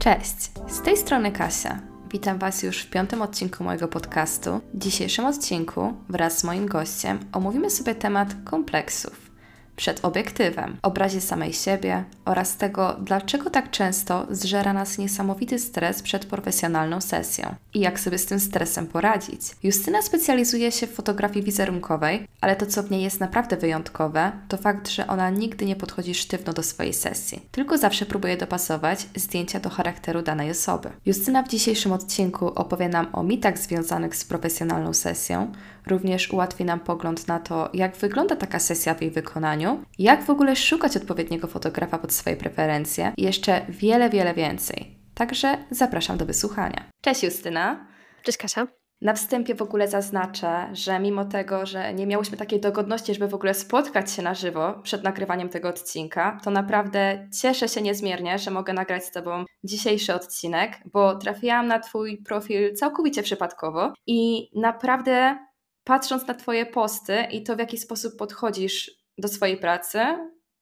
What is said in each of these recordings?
Cześć, z tej strony Kasia. Witam Was już w piątym odcinku mojego podcastu. W dzisiejszym odcinku wraz z moim gościem omówimy sobie temat kompleksów przed obiektywem, obrazie samej siebie oraz tego, dlaczego tak często zżera nas niesamowity stres przed profesjonalną sesją i jak sobie z tym stresem poradzić. Justyna specjalizuje się w fotografii wizerunkowej, ale to, co w niej jest naprawdę wyjątkowe, to fakt, że ona nigdy nie podchodzi sztywno do swojej sesji, tylko zawsze próbuje dopasować zdjęcia do charakteru danej osoby. Justyna w dzisiejszym odcinku opowie nam o mitach związanych z profesjonalną sesją, również ułatwi nam pogląd na to, jak wygląda taka sesja w jej wykonaniu, jak w ogóle szukać odpowiedniego fotografa pod swoje preferencje i jeszcze wiele, wiele więcej. Także zapraszam do wysłuchania. Cześć Justyna. Cześć Kasia. Na wstępie w ogóle zaznaczę, że mimo tego, że nie miałyśmy takiej dogodności, żeby w ogóle spotkać się na żywo przed nagrywaniem tego odcinka, to naprawdę cieszę się niezmiernie, że mogę nagrać z Tobą dzisiejszy odcinek, bo trafiłam na Twój profil całkowicie przypadkowo i naprawdę patrząc na Twoje posty i to, w jaki sposób podchodzisz do swojej pracy,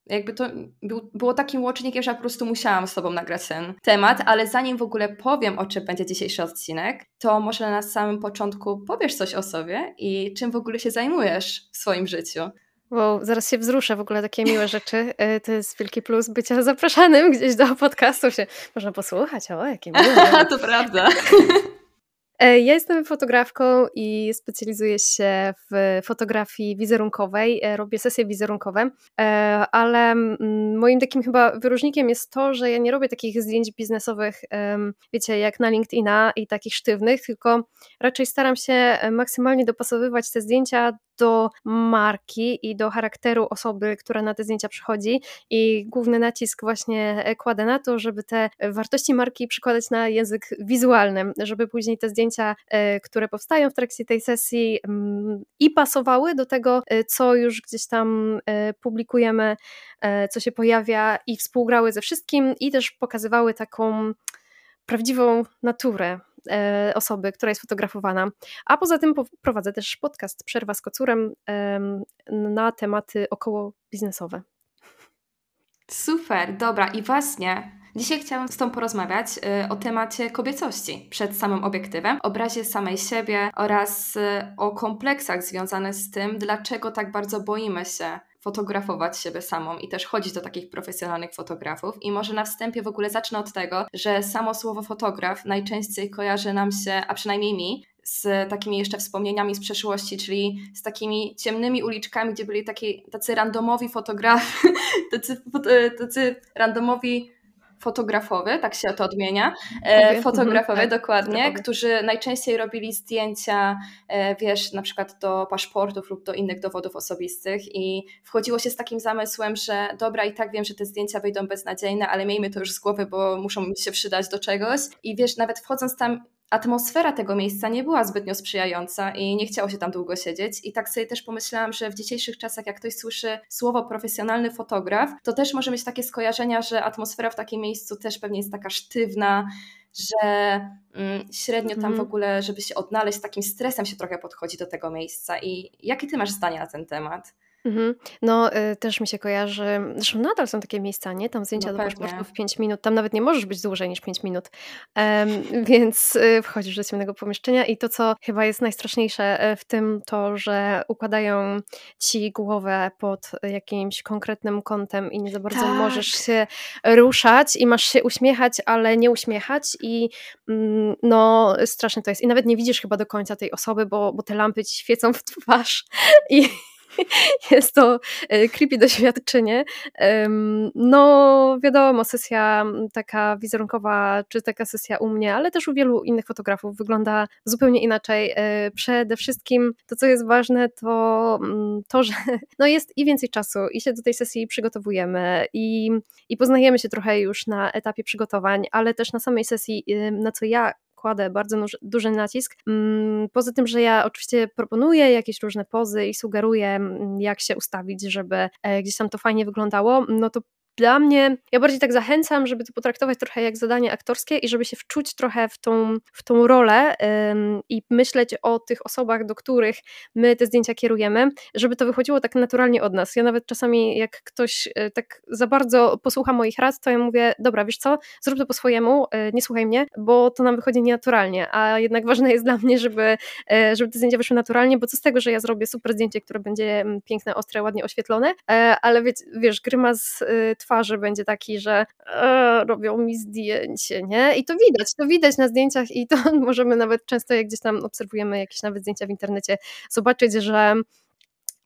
jakby to był, było takim łącznikiem, że ja po prostu musiałam z Tobą nagrać ten temat, ale zanim w ogóle powiem, o czym będzie dzisiejszy odcinek, to może na samym początku powiesz coś o sobie i czym w ogóle się zajmujesz w swoim życiu. Wow, zaraz się wzruszę, w ogóle takie miłe rzeczy. E, to jest wielki plus bycia zapraszanym gdzieś do podcastu. Się można posłuchać, o jakie miłe. to prawda. E, ja jestem fotografką i specjalizuję się w fotografii wizerunkowej. E, robię sesje wizerunkowe, e, ale moim takim chyba wyróżnikiem jest to, że ja nie robię takich zdjęć biznesowych, wiecie, jak na LinkedIna i takich sztywnych, tylko raczej staram się maksymalnie dopasowywać te zdjęcia do marki i do charakteru osoby, która na te zdjęcia przychodzi. I główny nacisk właśnie kładę na to, żeby te wartości marki przykładać na język wizualny, żeby później te zdjęcia, e, które powstają w trakcie tej sesji mm, i pasowały do tego, e, co już gdzieś tam e, publikujemy, co się pojawia i współgrały ze wszystkim i też pokazywały taką prawdziwą naturę. E, osoby, która jest fotografowana. A poza tym prowadzę też podcast Przerwa z Kocurem na tematy około biznesowe. Super, dobra. I właśnie Dzisiaj chciałam z Tobą porozmawiać y, o temacie kobiecości przed samym obiektywem, obrazie samej siebie oraz y, o kompleksach związanych z tym, dlaczego tak bardzo boimy się fotografować siebie samą i też chodzić do takich profesjonalnych fotografów. I może na wstępie w ogóle zacznę od tego, że samo słowo fotograf najczęściej kojarzy nam się, a przynajmniej mi, z takimi jeszcze wspomnieniami z przeszłości, czyli z takimi ciemnymi uliczkami, gdzie byli taki, tacy randomowi fotografi, tacy, tacy randomowi fotografowy, tak się to odmienia, e, fotografowie mhm, tak, dokładnie, którzy najczęściej robili zdjęcia, e, wiesz, na przykład do paszportów lub do innych dowodów osobistych i wchodziło się z takim zamysłem, że dobra i tak wiem, że te zdjęcia wyjdą beznadziejne, ale miejmy to już z głowy, bo muszą się przydać do czegoś. I wiesz, nawet wchodząc tam atmosfera tego miejsca nie była zbytnio sprzyjająca i nie chciało się tam długo siedzieć. I tak sobie też pomyślałam, że w dzisiejszych czasach, jak ktoś słyszy słowo profesjonalny fotograf, to też może mieć takie skojarzenia, że atmosfera w takim miejscu też pewnie jest taka sztywna, że mm, średnio tam mm. w ogóle, żeby się odnaleźć, z takim stresem się trochę podchodzi do tego miejsca. I jakie ty masz zdanie na ten temat? Mhm. No, y, też mi się kojarzy, zresztą nadal są takie miejsca, nie? Tam zdjęcia No do paszportu w 5 minut, tam nawet nie możesz być dłużej niż 5 minut. więc y, wchodzisz do ciemnego pomieszczenia i to, co chyba jest najstraszniejsze e, w tym, to, że układają ci głowę pod jakimś konkretnym kątem i nie za bardzo możesz tak. się ruszać i masz się uśmiechać, ale nie uśmiechać i mm, no straszne to jest. I nawet nie widzisz chyba do końca tej osoby, bo, bo te lampy ci świecą w twarz i jest to e, creepy doświadczenie. No, wiadomo, sesja taka wizerunkowa, czy taka sesja u mnie, ale też u wielu innych fotografów wygląda zupełnie inaczej. E, przede wszystkim to, co jest ważne, to to, że no jest i więcej czasu i się do tej sesji przygotowujemy i, i poznajemy się trochę już na etapie przygotowań, ale też na samej sesji, na co ja kładę bardzo duży nacisk. Mm, poza tym, że ja oczywiście proponuję jakieś różne pozy i sugeruję, mm, jak się ustawić, żeby e, gdzieś tam to fajnie wyglądało, no to dla mnie, ja bardziej tak zachęcam, żeby to potraktować trochę jak zadanie aktorskie i żeby się wczuć trochę w tą, w tą rolę ym, i myśleć o tych osobach, do których my te zdjęcia kierujemy, żeby to wychodziło tak naturalnie od nas. Ja nawet czasami, jak ktoś y, tak za bardzo posłucha moich rad, to ja mówię, dobra, wiesz co, zrób to po swojemu, y, nie słuchaj mnie, bo to nam wychodzi nienaturalnie, a jednak ważne jest dla mnie, żeby, y, żeby te zdjęcia wyszły naturalnie, bo co z tego, że ja zrobię super zdjęcie, które będzie mm, piękne, ostre, ładnie oświetlone, ale wiesz, wiesz grymas twarzy będzie taki, że e, robią mi zdjęcie, nie? I to widać, to widać na zdjęciach i to możemy nawet często, jak gdzieś tam obserwujemy jakieś nawet zdjęcia w internecie, zobaczyć, że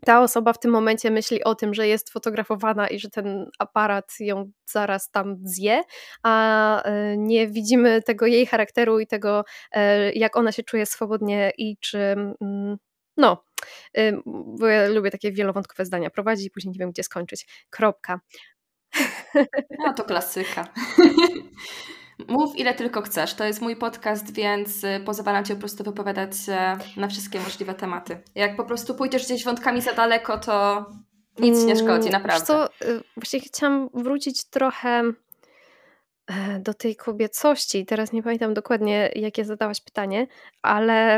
ta osoba w tym momencie myśli o tym, że jest fotografowana i że ten aparat ją zaraz tam zje, a e, nie widzimy tego jej charakteru i tego, e, jak ona się czuje swobodnie i czy. Mm, no, bo ja lubię takie wielowątkowe zdania prowadzi i później nie wiem, gdzie skończyć. Kropka. No to klasyka. Mów ile tylko chcesz. To jest mój podcast, więc y, pozwalam Ci po prostu wypowiadać się na wszystkie możliwe tematy. Jak po prostu pójdziesz gdzieś wątkami za daleko, to nic nie szkodzi, mm, naprawdę. co, y, właśnie chciałam wrócić trochę e, do tej kobiecości. Teraz nie pamiętam dokładnie, jakie zadałaś pytanie, ale...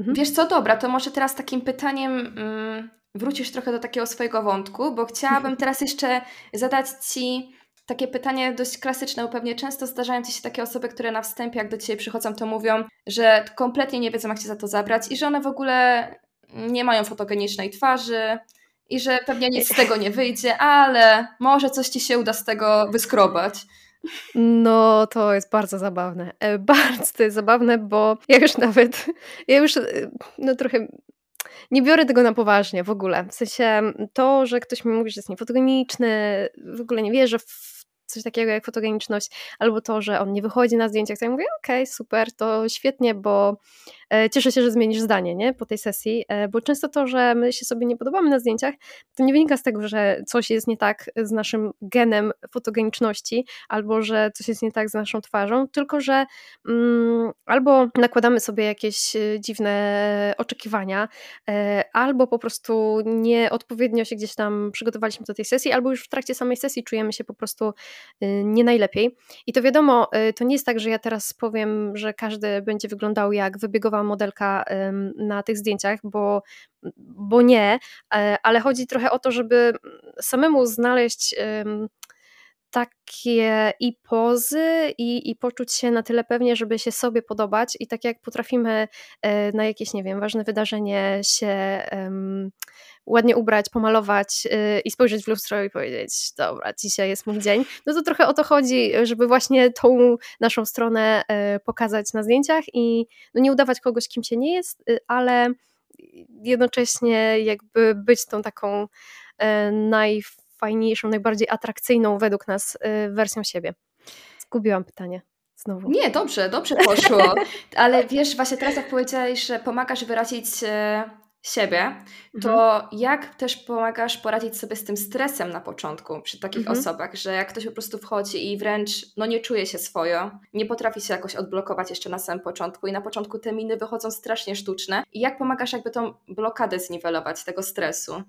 Mhm. Wiesz co, dobra, to może teraz takim pytaniem mm, wrócisz trochę do takiego swojego wątku, bo chciałabym teraz jeszcze zadać Ci takie pytanie dość klasyczne, bo pewnie często zdarzają Ci się takie osoby, które na wstępie, jak do Ciebie przychodzą, to mówią, że kompletnie nie wiedzą, jak Cię za to zabrać i że one w ogóle nie mają fotogenicznej twarzy i że pewnie nic z tego nie wyjdzie, ale może coś Ci się uda z tego wyskrobać. No, to jest bardzo zabawne. E, bardzo to jest zabawne, bo ja już nawet, ja już e, no trochę nie biorę tego na poważnie w ogóle. W sensie to, że ktoś mi mówi, że jest niefotogeniczny, w ogóle nie wierzę w coś takiego jak fotogeniczność, albo to, że on nie wychodzi na zdjęciach, to ja mówię, okej, okay, super, to świetnie, bo cieszę się, że zmienisz zdanie nie? po tej sesji, e, bo często to, że my się sobie nie podobamy na zdjęciach, to nie wynika z tego, że coś jest nie tak z naszym genem fotogeniczności, albo że coś jest nie tak z naszą twarzą, tylko że mm, albo nakładamy sobie jakieś e, dziwne oczekiwania, albo po prostu nieodpowiednio się gdzieś tam przygotowaliśmy do tej sesji, albo już w trakcie samej sesji czujemy się po prostu nie najlepiej. I to wiadomo, to nie jest tak, że ja teraz powiem, że każdy będzie wyglądał jak wybiegowa modelka na tych zdjęciach, bo, bo nie, e, ale chodzi trochę o to, żeby samemu znaleźć takie i pozy, i, i poczuć się na tyle pewnie, żeby się sobie podobać. I tak jak potrafimy e, na jakieś, nie wiem, ważne wydarzenie się ładnie ubrać, pomalować yy, i spojrzeć w lustro i powiedzieć, dobra, dzisiaj jest mój dzień, no to trochę o to chodzi, żeby właśnie tą naszą stronę yy, pokazać na zdjęciach i no nie udawać kogoś, kim się nie jest, yy, ale jednocześnie jakby być tą taką y, najfajniejszą, najbardziej atrakcyjną według nas y, wersją siebie. Zgubiłam pytanie. Znowu. Nie, dobrze, dobrze poszło. Ale wiesz, właśnie teraz jak powiedziałeś, że pomagasz wyrazić siebie, to mhm. jak też pomagasz poradzić sobie z tym stresem na początku przy takich mhm. osobach, że jak ktoś po prostu wchodzi i wręcz no nie czuje się swojo, nie potrafi się jakoś odblokować jeszcze na samym początku i na początku te miny wychodzą strasznie sztuczne i jak pomagasz jakby tą blokadę zniwelować tego stresu?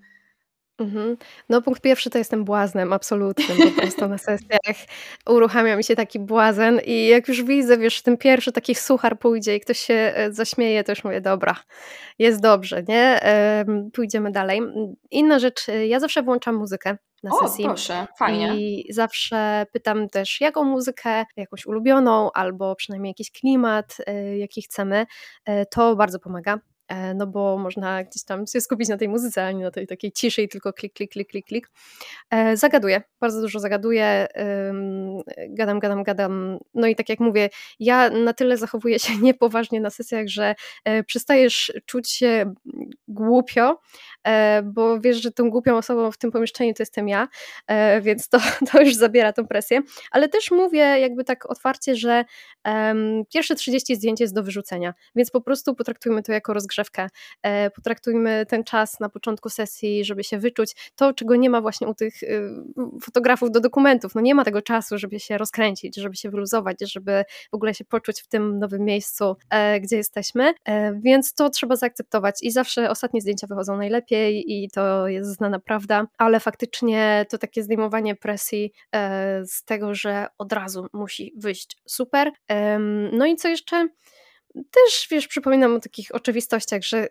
Mhm. No punkt pierwszy to jestem błaznem absolutnym, po prostu na sesjach uruchamia mi się taki błazen i jak już widzę, wiesz, ten pierwszy taki suchar pójdzie i ktoś się e, zaśmieje, to już mówię, dobra, jest dobrze, nie? Pójdziemy dalej. Inna rzecz, e, ja zawsze włączam muzykę na o, sesji. proszę, fajnie. I zawsze pytam też, jaką muzykę, jakąś ulubioną, albo przynajmniej jakiś klimat, e, jaki chcemy. To bardzo pomaga. E, no bo można gdzieś tam się skupić na tej muzyce, a nie na tej takiej ciszy tylko klik, klik, klik, klik, klik. E, zagaduję, bardzo dużo zagaduję, gadam, gadam, gadam. No i tak jak mówię, ja na tyle zachowuję się niepoważnie na sesjach, że e, przestajesz czuć się głupio, bo wiesz, że tą głupią osobą w tym pomieszczeniu to jestem ja, więc to, to już zabiera tą presję, ale też mówię jakby tak otwarcie, że pierwsze 30 zdjęć jest do wyrzucenia, więc po prostu potraktujmy to jako rozgrzewkę rozgrzewkę. E, potraktujmy ten czas na początku sesji, żeby się wyczuć. To, czego nie ma właśnie u tych y, fotografów do dokumentów. No nie ma tego czasu, żeby się rozkręcić, żeby się wyluzować, żeby w ogóle się poczuć w tym nowym miejscu, e, gdzie jesteśmy. E, więc to trzeba zaakceptować. I zawsze ostatnie zdjęcia wychodzą najlepiej i to jest znana prawda, ale faktycznie to takie zdejmowanie presji z tego, że od razu musi wyjść super. No i co jeszcze? Też, wiesz, przypominam o takich oczywistościach, że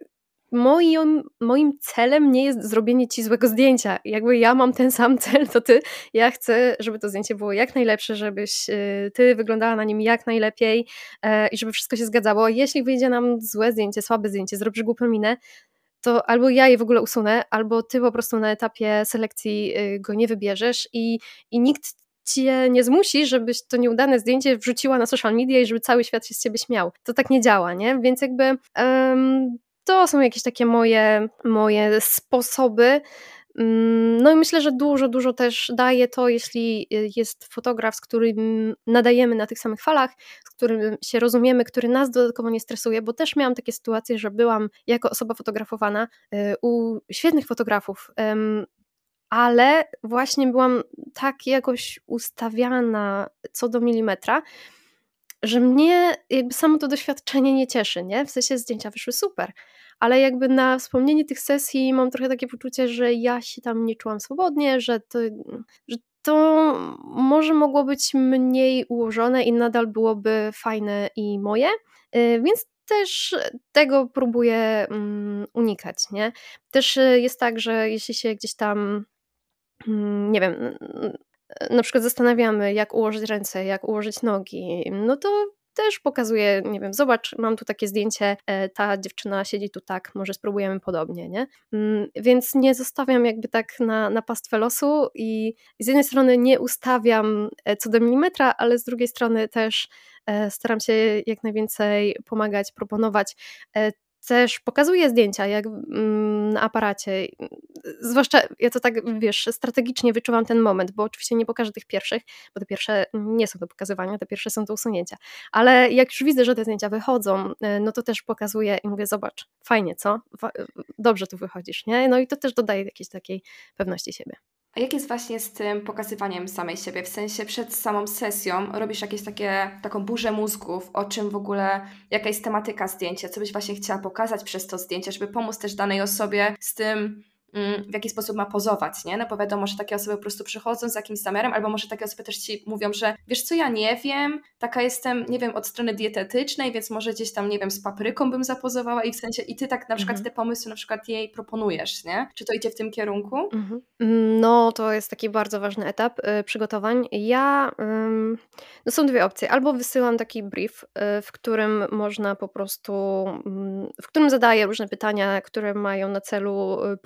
moim, moim celem nie jest zrobienie ci złego zdjęcia. Jakby ja mam ten sam cel, to ty. Ja chcę, żeby to zdjęcie było jak najlepsze, żebyś y, ty wyglądała na nim jak najlepiej e, i żeby wszystko się zgadzało. Jeśli wyjdzie nam złe zdjęcie, słabe zdjęcie, zrobisz głupią minę, to albo ja je w ogóle usunę, albo ty po prostu na etapie selekcji y, go nie wybierzesz i, i nikt cię nie zmusi, żebyś to nieudane zdjęcie wrzuciła na social media i żeby cały świat się z ciebie śmiał. To tak nie działa, nie? Więc jakby um, to są jakieś takie moje, moje sposoby. Mm, no i myślę, że dużo, dużo też daje to, jeśli jest fotograf, z którym nadajemy na tych samych falach, z którym się rozumiemy, który nas dodatkowo nie stresuje, bo też miałam takie sytuacje, że byłam jako osoba fotografowana y, u świetnych fotografów, ale właśnie byłam tak jakoś ustawiana co do milimetra, że mnie jakby samo to doświadczenie nie cieszy, nie? W sensie zdjęcia wyszły super, ale jakby na wspomnienie tych sesji mam trochę takie poczucie, że ja się tam nie czułam swobodnie, że to, że to może mogło być mniej ułożone i nadal byłoby fajne i moje, y, więc też tego próbuję mm, unikać, nie? Też y, jest tak, że jeśli się gdzieś tam nie wiem, na przykład zastanawiamy, jak ułożyć ręce, jak ułożyć nogi, no to też pokazuje, nie wiem, zobacz, mam tu takie zdjęcie, e, ta dziewczyna siedzi tu tak, może spróbujemy podobnie, nie? Mm, więc nie zostawiam jakby tak na, na pastwę losu i z jednej strony nie ustawiam e, co do milimetra, ale z drugiej strony też e, staram się jak najwięcej pomagać, proponować też pokazuje zdjęcia, jak mm, na aparacie. Zwłaszcza ja to tak, wiesz, strategicznie wyczuwam ten moment, bo oczywiście nie pokażę tych pierwszych, bo te pierwsze nie są do pokazywania, te pierwsze są do usunięcia. Ale jak już widzę, że te zdjęcia wychodzą, e, no to też pokazuję i mówię, zobacz, fajnie, co? Dobrze tu wychodzisz, nie? No i to też dodaje jakiejś takiej pewności siebie. A jak jest właśnie z tym pokazywaniem samej siebie? W sensie przed samą sesją robisz jakieś takie, taką burzę mózgów, o czym w ogóle, jaka jest tematyka zdjęcia, co byś właśnie chciała pokazać przez to zdjęcie, żeby pomóc też danej osobie z tym, w jaki sposób ma pozować, nie? No bo wiadomo, że takie osoby po prostu przychodzą z jakimś zamiarem, albo może takie osoby też Ci mówią, że wiesz co, ja nie wiem, taka jestem, nie wiem, od strony dietetycznej, więc może gdzieś tam, nie wiem, z papryką bym zapozowała i w sensie, i Ty tak na przykład mhm. te pomysły na przykład jej proponujesz, nie? Czy to idzie w tym kierunku? Mhm. No, to jest taki bardzo ważny etap y, przygotowań. Ja, no są dwie opcje. Albo wysyłam taki brief, y, w którym można po prostu, mm, w którym zadaję różne pytania, które mają na celu y,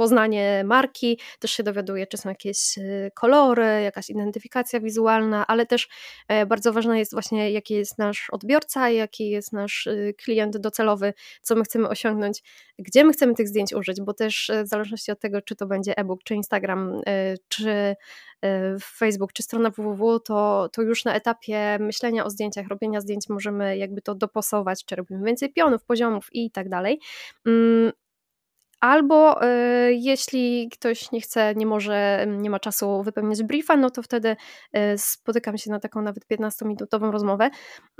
poznanie marki, też się dowiaduje, czy są jakieś y, kolory, jakaś identyfikacja wizualna, ale też e, bardzo ważne jest właśnie, jaki jest nasz odbiorca, jaki jest nasz y, klient docelowy, co my chcemy osiągnąć, gdzie my chcemy tych zdjęć użyć, bo też e, w zależności od tego, czy to będzie e-book, czy Instagram, e, czy Facebook, czy strona www, to, to już na etapie myślenia o zdjęciach, robienia zdjęć możemy jakby to dopasować, czy robimy więcej pionów, poziomów i tak dalej. Mm, Albo y, jeśli ktoś nie chce, nie może, nie ma czasu wypełnić briefa, no to wtedy y, spotykam się na taką nawet 15-minutową rozmowę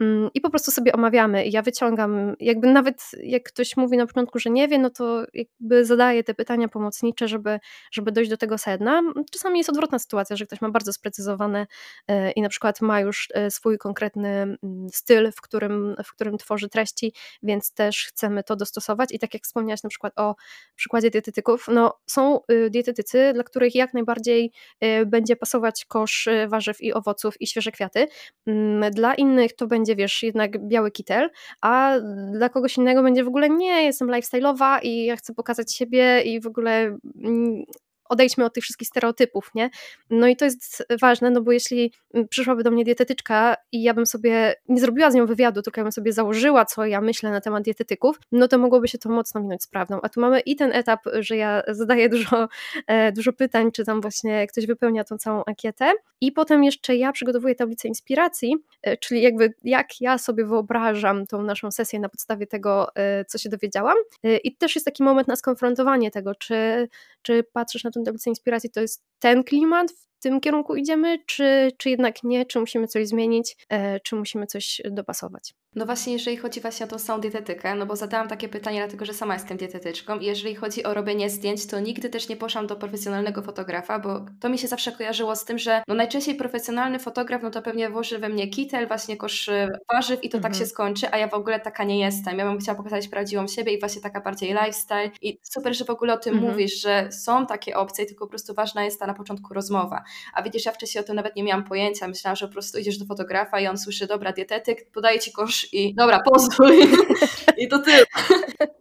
y, i po prostu sobie omawiamy. Ja wyciągam, jakby nawet jak ktoś mówi na początku, że nie wie, no to jakby zadaję te pytania pomocnicze, żeby, żeby dojść do tego sedna. Czasami jest odwrotna sytuacja, że ktoś ma bardzo sprecyzowane y, i na przykład ma już y, swój konkretny mm, styl, w którym, w którym tworzy treści, więc też chcemy to dostosować. I tak jak wspomniałaś na przykład o przykładzie dietetyków, no są y, dietetycy, dla których jak najbardziej y, będzie pasować kosz y, warzyw i owoców i świeże kwiaty. Mm, dla innych to będzie, wiesz, jednak biały kitel, a dla kogoś innego będzie w ogóle nie, jestem lifestyle'owa i ja chcę pokazać siebie i w ogóle mm, odejdźmy od tych wszystkich stereotypów, nie? No i to jest ważne, no bo jeśli przyszłaby do mnie dietetyczka i ja bym sobie nie zrobiła z nią wywiadu, tylko ja bym sobie założyła, co ja myślę na temat dietetyków, no to mogłoby się to mocno minąć z prawdą. A tu mamy i ten etap, że ja zadaję dużo, e, dużo pytań, czy tam właśnie ktoś wypełnia tą całą ankietę i potem jeszcze ja przygotowuję tablicę inspiracji, e, czyli jakby jak ja sobie wyobrażam tą naszą sesję na podstawie tego, e, co się dowiedziałam i też jest taki moment na skonfrontowanie tego, czy, czy patrzysz na tablicę inspiracji, to jest ten klimat, w tym kierunku idziemy, czy, czy jednak nie, czy musimy coś zmienić, czy musimy coś dopasować. No właśnie, jeżeli chodzi właśnie o tą samą dietetykę, no bo zadałam takie pytanie, dlatego że sama jestem dietetyczką i jeżeli chodzi o robienie zdjęć, to nigdy też nie poszłam do profesjonalnego fotografa, bo to mi się zawsze kojarzyło z tym, że no najczęściej profesjonalny fotograf, no to pewnie włoży we mnie kitel, właśnie kosz y, warzyw i to mhm. tak się mhm. skończy, a ja w ogóle taka nie jestem. Ja bym chciała pokazać prawdziwą siebie i właśnie taka bardziej lifestyle i super, że w ogóle o tym mhm. mówisz, że są takie opcje, tylko po prostu ważna jest ta na początku rozmowa. A widzisz, ja wcześniej o tym nawet nie miałam pojęcia, myślałam, że po prostu idziesz do fotografa i on słyszy, dobra, dietetyk, podaje ci kosz i dobra, pozwól. I to tyle.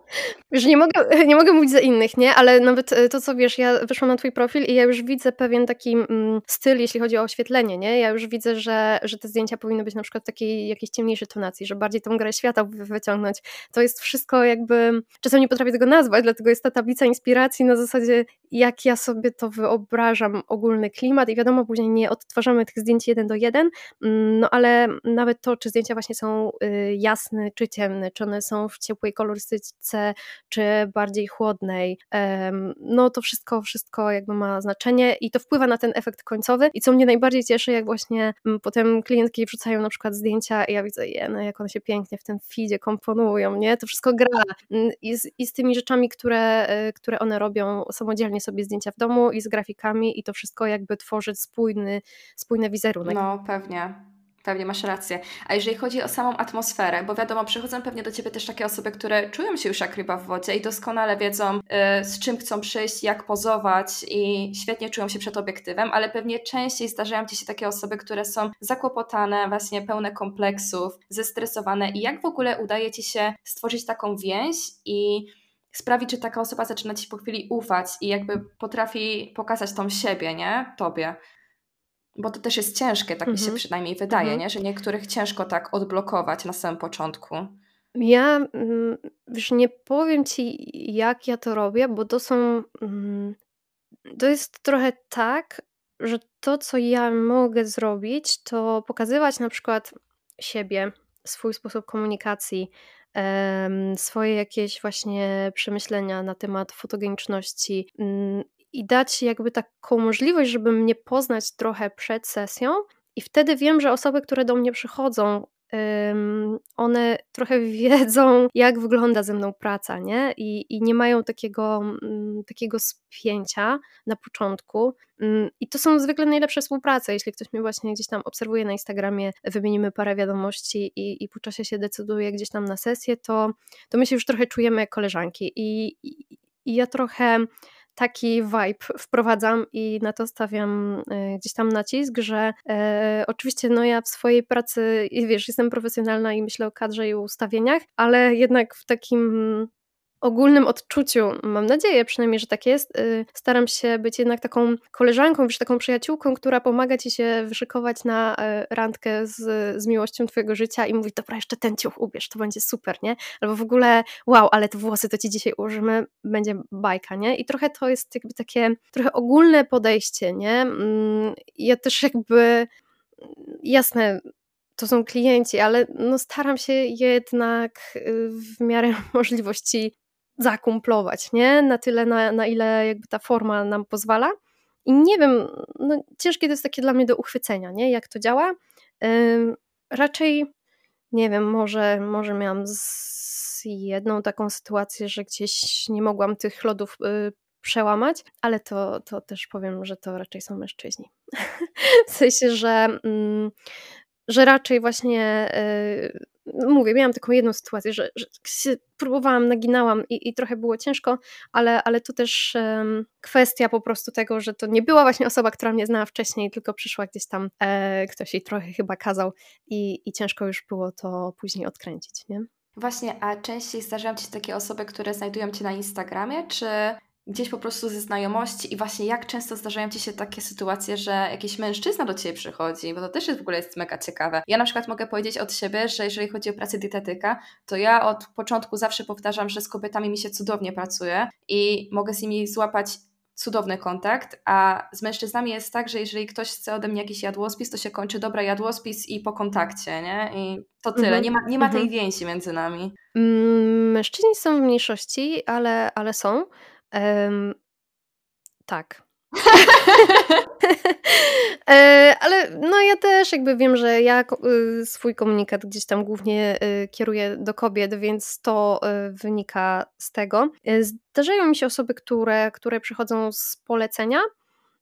Wiesz, nie mogę, nie mogę mówić za innych, nie? Ale nawet e, to, co wiesz, ja wyszłam na twój profil i ja już widzę pewien taki mm, styl, jeśli chodzi o oświetlenie, nie? Ja już widzę, że, że te zdjęcia powinny być na przykład w takiej jakiejś ciemniejszej tonacji, że bardziej tą grę świata wyciągnąć. To jest wszystko jakby, czasem nie potrafię tego nazwać, dlatego jest ta tablica inspiracji na zasadzie, jak ja sobie to wyobrażam, ogólny klimat i wiadomo, później nie odtwarzamy tych zdjęć jeden do jeden, mm, no ale nawet to, czy zdjęcia właśnie są y, jasne, czy ciemne, czy one są w ciepłej kolorystyce, czy bardziej chłodnej. No to wszystko, wszystko jakby ma znaczenie i to wpływa na ten efekt końcowy. I co mnie najbardziej cieszy, jak właśnie mm, potem klientki wrzucają na przykład zdjęcia i ja widzę, je, no jak one się pięknie w tym feedzie komponują, nie? To wszystko gra. Mm, I z, i z tymi rzeczami, które, e, które one robią samodzielnie sobie zdjęcia w domu i z grafikami i to wszystko jakby tworzyć spójny, spójny wizerunek. No, pewnie. Pewnie masz rację. A jeżeli chodzi o samą atmosferę, bo wiadomo, przychodzą pewnie do Ciebie też takie osoby, które czują się już jak ryba w wodzie i doskonale wiedzą, yy, z czym chcą przyjść, jak pozować i świetnie czują się przed obiektywem, ale pewnie częściej zdarzają Ci się takie osoby, które są zakłopotane, właśnie pełne kompleksów, zestresowane i jak w ogóle udaje Ci się stworzyć taką więź i sprawić, że taka osoba zaczyna Ci po chwili ufać i jakby potrafi pokazać tą siebie, nie? Tobie. Bo to też jest ciężkie, tak mi się mhm. przynajmniej wydaje, mhm. nie? że niektórych ciężko tak odblokować na samym początku. Ja mm, już nie powiem ci, jak ja to robię, bo to są. Mm, to jest trochę tak, że to, co ja mogę zrobić, to pokazywać na przykład siebie, swój sposób komunikacji, swoje jakieś właśnie przemyślenia na temat fotogeniczności mm, i dać jakby taką możliwość, żeby mnie poznać trochę przed sesją. I wtedy wiem, że osoby, które do mnie przychodzą, one trochę wiedzą, jak wygląda ze mną praca, nie? I, i nie mają takiego, mm, takiego spięcia na początku. Mm, I to są zwykle najlepsze współprace. Jeśli ktoś mnie właśnie gdzieś tam obserwuje na Instagramie, wymienimy parę wiadomości i, i po czasie się decyduje gdzieś tam na sesję, to, to my się już trochę czujemy jak koleżanki. I, i, i ja trochę taki vibe wprowadzam i na to stawiam e, gdzieś tam nacisk, że e, oczywiście no ja w swojej pracy, wiesz, jestem profesjonalna i myślę o kadrze i ustawieniach, ale jednak w takim ogólnym odczuciu, mam nadzieję przynajmniej, że tak jest, y, staram się być jednak taką koleżanką, już taką przyjaciółką, która pomaga ci się wyszykować na e, randkę z, z miłością twojego życia i mówi, dobra, jeszcze ten ciuch ubierz, to będzie super, nie? Albo w ogóle, wow, ale te włosy to ci dzisiaj ułożymy, będzie bajka, nie? I trochę to jest jakby takie trochę ogólne podejście, nie? Mm, ja też jakby jasne, to są klienci, ale no staram się jednak y, w miarę możliwości zakumplować, nie? Na tyle, na, na ile jakby ta forma nam pozwala. I nie wiem, no ciężkie to jest takie dla mnie do uchwycenia, nie? Jak to działa. Raczej, nie wiem, może, może miałam z jedną taką sytuację, że gdzieś nie mogłam tych lodów y, przełamać, ale to, to też powiem, że to raczej są mężczyźni. w sensie, że, mm, że raczej właśnie y, mówię, miałam taką jedną sytuację, że, że się próbowałam, naginałam i, i, trochę było ciężko, ale, ale to też um, kwestia po prostu tego, że to nie była właśnie osoba, która mnie znała wcześniej, tylko przyszła gdzieś tam, e, ktoś jej trochę chyba kazał i, i ciężko już było to później odkręcić, nie? Właśnie, a częściej zdarzają Ci się takie osoby, które znajdują Cię na Instagramie, czy gdzieś po prostu ze znajomości i właśnie jak często zdarzają Ci się takie sytuacje, że jakiś mężczyzna do Ciebie przychodzi, bo to też jest w ogóle jest mega ciekawe. Ja na przykład mogę powiedzieć od siebie, że jeżeli chodzi o pracę dietetyka, to ja od początku zawsze powtarzam, że z kobietami mi się cudownie pracuje i mogę z nimi złapać cudowny kontakt, a z mężczyznami jest tak, że jeżeli ktoś chce ode mnie jakiś jadłospis, to się kończy dobra jadłospis i po kontakcie, nie? I to tyle, mhm. nie ma, nie ma tej mhm. więzi między nami. Mm, mężczyźni są w mniejszości, ale, ale są. Um, tak. E, ale no ja też jakby wiem, że ja y, swój komunikat gdzieś tam głównie y, kieruję do kobiet, więc to y, wynika z tego. Zdarzają mi się osoby, które, które przychodzą z polecenia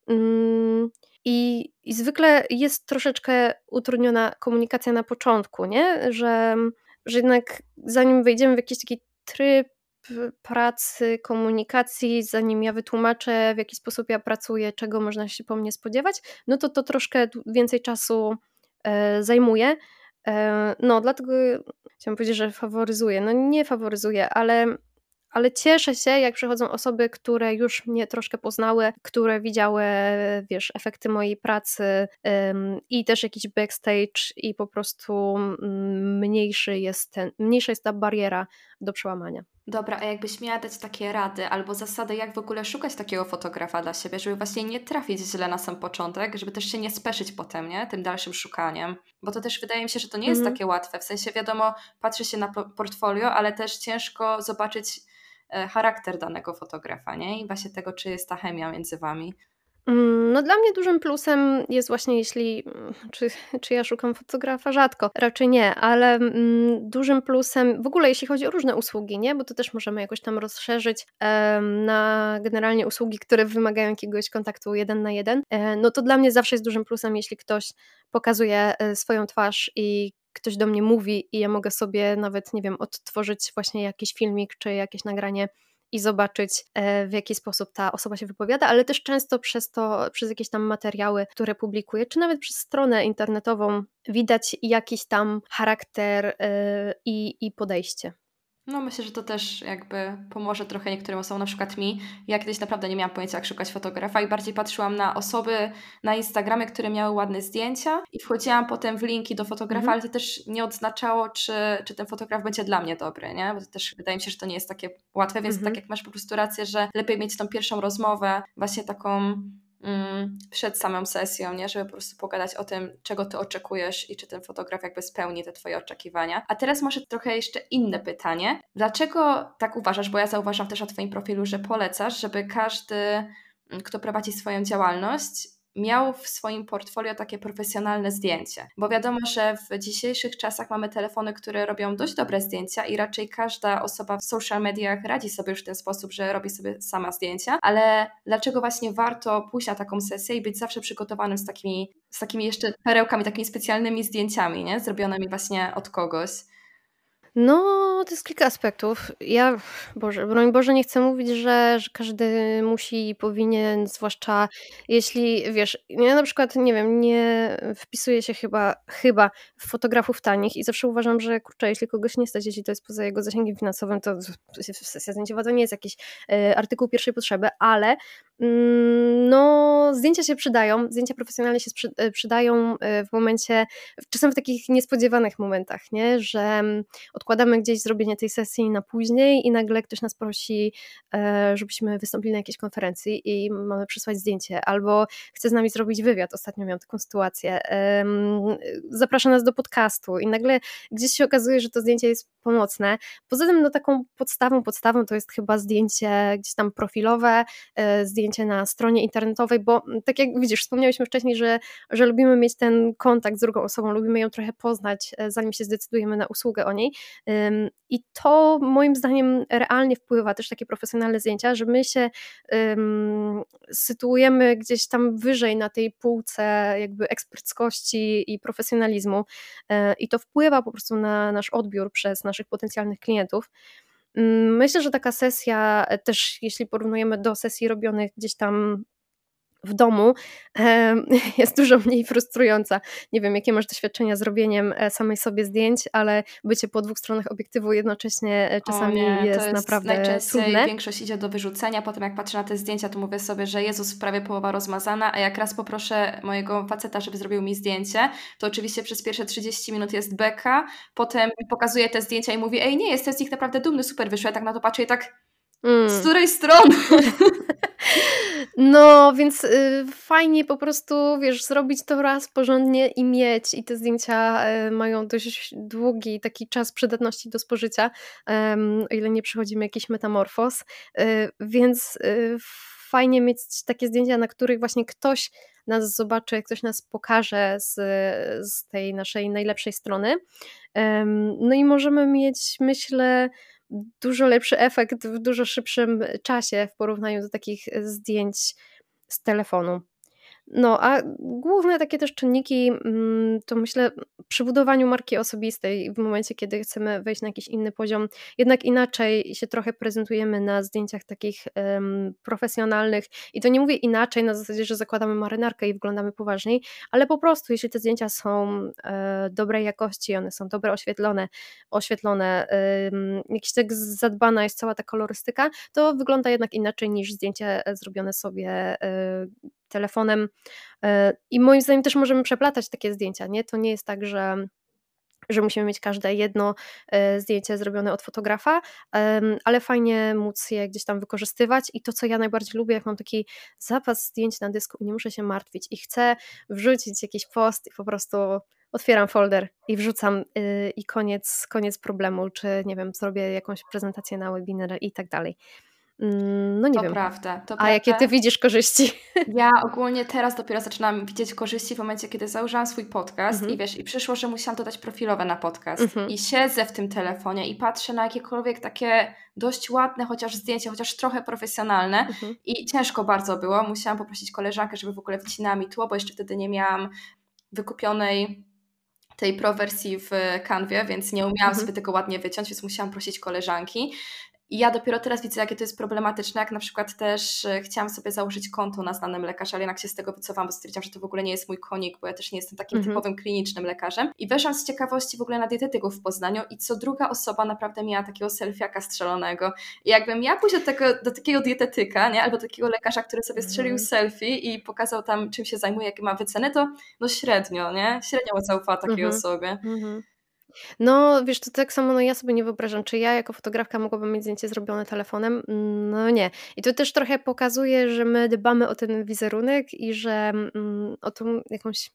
mm, i, i zwykle jest troszeczkę utrudniona komunikacja na początku, nie? Że, że jednak zanim wejdziemy w jakiś taki tryb pracy, komunikacji, zanim ja wytłumaczę, w jaki sposób ja pracuję, czego można się po mnie spodziewać, no to to troszkę więcej czasu e, zajmuje. E, no, dlatego chciałam powiedzieć, że faworyzuję. No nie faworyzuję, ale, ale cieszę się, jak przychodzą osoby, które już mnie troszkę poznały, które widziały, wiesz, efekty mojej pracy i też jakiś backstage i po prostu mm, mniejszy jest ten, mniejsza jest ta bariera do przełamania. Dobra, a jakbyś miała dać takie rady albo zasady, jak w ogóle szukać takiego fotografa dla siebie, żeby właśnie nie trafić źle na sam początek, żeby też się nie speszyć potem, nie? Tym dalszym szukaniem. Bo to też wydaje mi się, że to nie jest mhm. takie łatwe. W sensie wiadomo, patrzy się na portfolio, ale też ciężko zobaczyć e, charakter danego fotografa, nie? I właśnie tego, czy jest ta chemia między wami. Mm, no dla mnie dużym plusem jest właśnie jeśli, mm, czy, czy ja szukam fotografa? Rzadko, raczej nie, ale mm, dużym plusem w ogóle jeśli chodzi o różne usługi, nie, bo to też możemy jakoś tam rozszerzyć na generalnie usługi, które wymagają jakiegoś kontaktu jeden na jeden, e, no to dla mnie zawsze jest dużym plusem, jeśli ktoś pokazuje e, swoją twarz i ktoś do mnie mówi i ja mogę sobie nawet, nie wiem, odtworzyć właśnie jakiś filmik czy jakieś nagranie i zobaczyć, e, w jaki sposób ta osoba się wypowiada, ale też często przez to, przez jakieś tam materiały, które publikuje, czy nawet przez stronę internetową, widać jakiś tam charakter e, i, i podejście. No myślę, że to też jakby pomoże trochę niektórym osobom, na przykład mi. Ja kiedyś naprawdę nie miałam pojęcia, jak szukać fotografa i bardziej patrzyłam na osoby na Instagramie, które miały ładne zdjęcia i wchodziłam potem w linki do fotografa, mhm. ale to też nie odznaczało, czy, czy ten fotograf będzie dla mnie dobry, nie? Bo to też wydaje mi się, że to nie jest takie łatwe, więc mhm. tak jak masz po prostu rację, że lepiej mieć tą pierwszą rozmowę, właśnie taką przed samą sesją, nie? żeby po prostu pogadać o tym, czego ty oczekujesz i czy ten fotograf jakby spełni te twoje oczekiwania. A teraz może trochę jeszcze inne pytanie. Dlaczego tak uważasz, bo ja zauważam też na twoim profilu, że polecasz, żeby każdy, mm, kto prowadzi swoją działalność, miał w swoim portfolio takie profesjonalne zdjęcie. Bo wiadomo, że w dzisiejszych czasach mamy telefony, które robią dość dobre zdjęcia i raczej każda osoba w social mediach radzi sobie już w ten sposób, że robi sobie sama zdjęcia, ale dlaczego właśnie warto pójść na taką sesję i być zawsze przygotowanym z takimi, z takimi jeszcze perełkami, takimi specjalnymi zdjęciami, nie? Zrobionymi właśnie od kogoś. No, to jest kilka aspektów. Ja, Boże, broń Boże, nie chcę mówić, że, że każdy musi i powinien, zwłaszcza jeśli, wiesz, ja na przykład, nie wiem, nie wpisuję się chyba, chyba w fotografów tanich i zawsze uważam, że kurczę, jeśli kogoś nie stać, jeśli to jest poza jego zasięgiem finansowym, to sesja zdjęciowa to nie jest jakiś y, artykuł pierwszej potrzeby, ale no, zdjęcia się przydają, zdjęcia profesjonalne się e, przydają e, w momencie, czasem w takich niespodziewanych momentach, nie? że mm, odkładamy gdzieś zrobienie tej sesji na później i nagle ktoś nas prosi, e, żebyśmy wystąpili na jakiejś konferencji i mamy przysłać zdjęcie, albo chce z nami zrobić wywiad. Ostatnio miałam taką sytuację. Zaprasza nas do podcastu i nagle gdzieś się okazuje, że to zdjęcie jest pomocne. Poza tym, no taką podstawą, podstawą to jest chyba zdjęcie gdzieś tam profilowe, zdjęcie zdjęcie na stronie internetowej, bo mm, tak jak widzisz, wspomniałyśmy wcześniej, że, że lubimy mieć ten kontakt z drugą osobą, lubimy ją trochę poznać, e, zanim się zdecydujemy na usługę o niej. I to moim zdaniem realnie wpływa też takie profesjonalne zdjęcia, że my się sytuujemy gdzieś tam wyżej na tej półce jakby eksperckości i profesjonalizmu e, i to wpływa po prostu na nasz odbiór przez naszych potencjalnych klientów. Myślę, że taka sesja, e, też jeśli porównujemy do sesji robionych gdzieś tam w domu jest dużo mniej frustrująca. Nie wiem, jakie masz doświadczenia z robieniem e, samej sobie zdjęć, ale bycie po dwóch stronach obiektywu jednocześnie e, czasami nie, jest, jest, naprawdę najczęściej trudne. większość idzie do wyrzucenia, potem jak patrzę na te zdjęcia, to mówię sobie, że Jezus, prawie połowa rozmazana, a jak raz poproszę mojego faceta, żeby zrobił mi zdjęcie, to oczywiście przez pierwsze 30 minut jest beka, potem pokazuje te zdjęcia i mówi, ej nie, jestem z nich naprawdę dumny, super wyszło, ja tak na to patrzę i tak mm. z której strony? No, więc y, fajnie po prostu, wiesz, zrobić to raz porządnie i mieć. I te zdjęcia y, mają dość długi taki czas przydatności do spożycia, o ile nie przychodzimy jakiś metamorfoz. Y, więc y, fajnie mieć takie zdjęcia, na których właśnie ktoś nas zobaczy, ktoś nas pokaże z, z tej naszej najlepszej strony. No i możemy mieć, myślę, dużo lepszy efekt w dużo szybszym czasie w porównaniu do takich zdjęć z telefonu. No, a główne takie też czynniki, mm, to myślę, przy budowaniu marki osobistej, w momencie, kiedy chcemy wejść na jakiś inny poziom, jednak inaczej się trochę prezentujemy na zdjęciach takich um, profesjonalnych. I to nie mówię inaczej na zasadzie, że zakładamy marynarkę i wyglądamy poważniej, ale po prostu, jeśli te zdjęcia są e, dobrej jakości, one są dobre oświetlone, oświetlone, e, jakiś tak zadbana jest cała ta kolorystyka, to wygląda jednak inaczej niż zdjęcie zrobione sobie e, telefonem. E, I moim zdaniem też możemy przeplatać takie zdjęcia, nie? To nie jest tak, że że musimy mieć każde jedno e, zdjęcie zrobione od fotografa, ale fajnie móc je gdzieś tam wykorzystywać i to, co ja najbardziej lubię, jak mam taki zapas zdjęć na dysku i nie muszę się martwić i chcę wrzucić jakiś post i po prostu otwieram folder i wrzucam y, i koniec, koniec problemu, czy nie wiem, zrobię jakąś prezentację na webinar i tak dalej. Mm, no nie to wiem. Prawda, to A prawda. jakie ty widzisz korzyści? Ja ogólnie teraz dopiero zaczynam widzieć korzyści w momencie, kiedy założyłam swój podcast mhm. i wiesz, i przyszło, że musiałam dodać profilowe na podcast. Mhm. I siedzę w tym telefonie i patrzę na jakiekolwiek takie dość ładne, chociaż zdjęcie, chociaż trochę profesjonalne mhm. i ciężko bardzo było. Musiałam poprosić koleżankę, żeby w ogóle wycinała mi tło, bo jeszcze wtedy nie miałam wykupionej tej pro wersji w kanwie, więc nie umiałam mhm. sobie tego ładnie wyciąć, więc musiałam prosić koleżanki. I ja dopiero teraz widzę, jakie to jest problematyczne, jak na przykład też e, chciałam sobie założyć konto na znanym lekarzu, ale jednak się z tego wycofałam, bo stwierdziłam, że to w ogóle nie jest mój konik, bo ja też nie jestem takim -hmm. typowym klinicznym lekarzem. I weszłam z ciekawości w ogóle na dietetyków w Poznaniu i co druga osoba naprawdę miała takiego selfiaka strzelonego. I jakbym ja pójść do, tego, do takiego dietetyka, nie? albo do takiego lekarza, który sobie strzelił -hmm. selfie i pokazał tam, czym się zajmuje, jakie ma wyceny, to no średnio, nie? Średnio zaufała takiej -hmm. osobie. Mhm. No, wiesz, to tak samo no ja sobie nie wyobrażam, czy ja jako fotografka mogłabym mieć zdjęcie zrobione telefonem? No nie. I to też trochę pokazuje, że my dbamy o ten wizerunek i że mm, o tą jakąś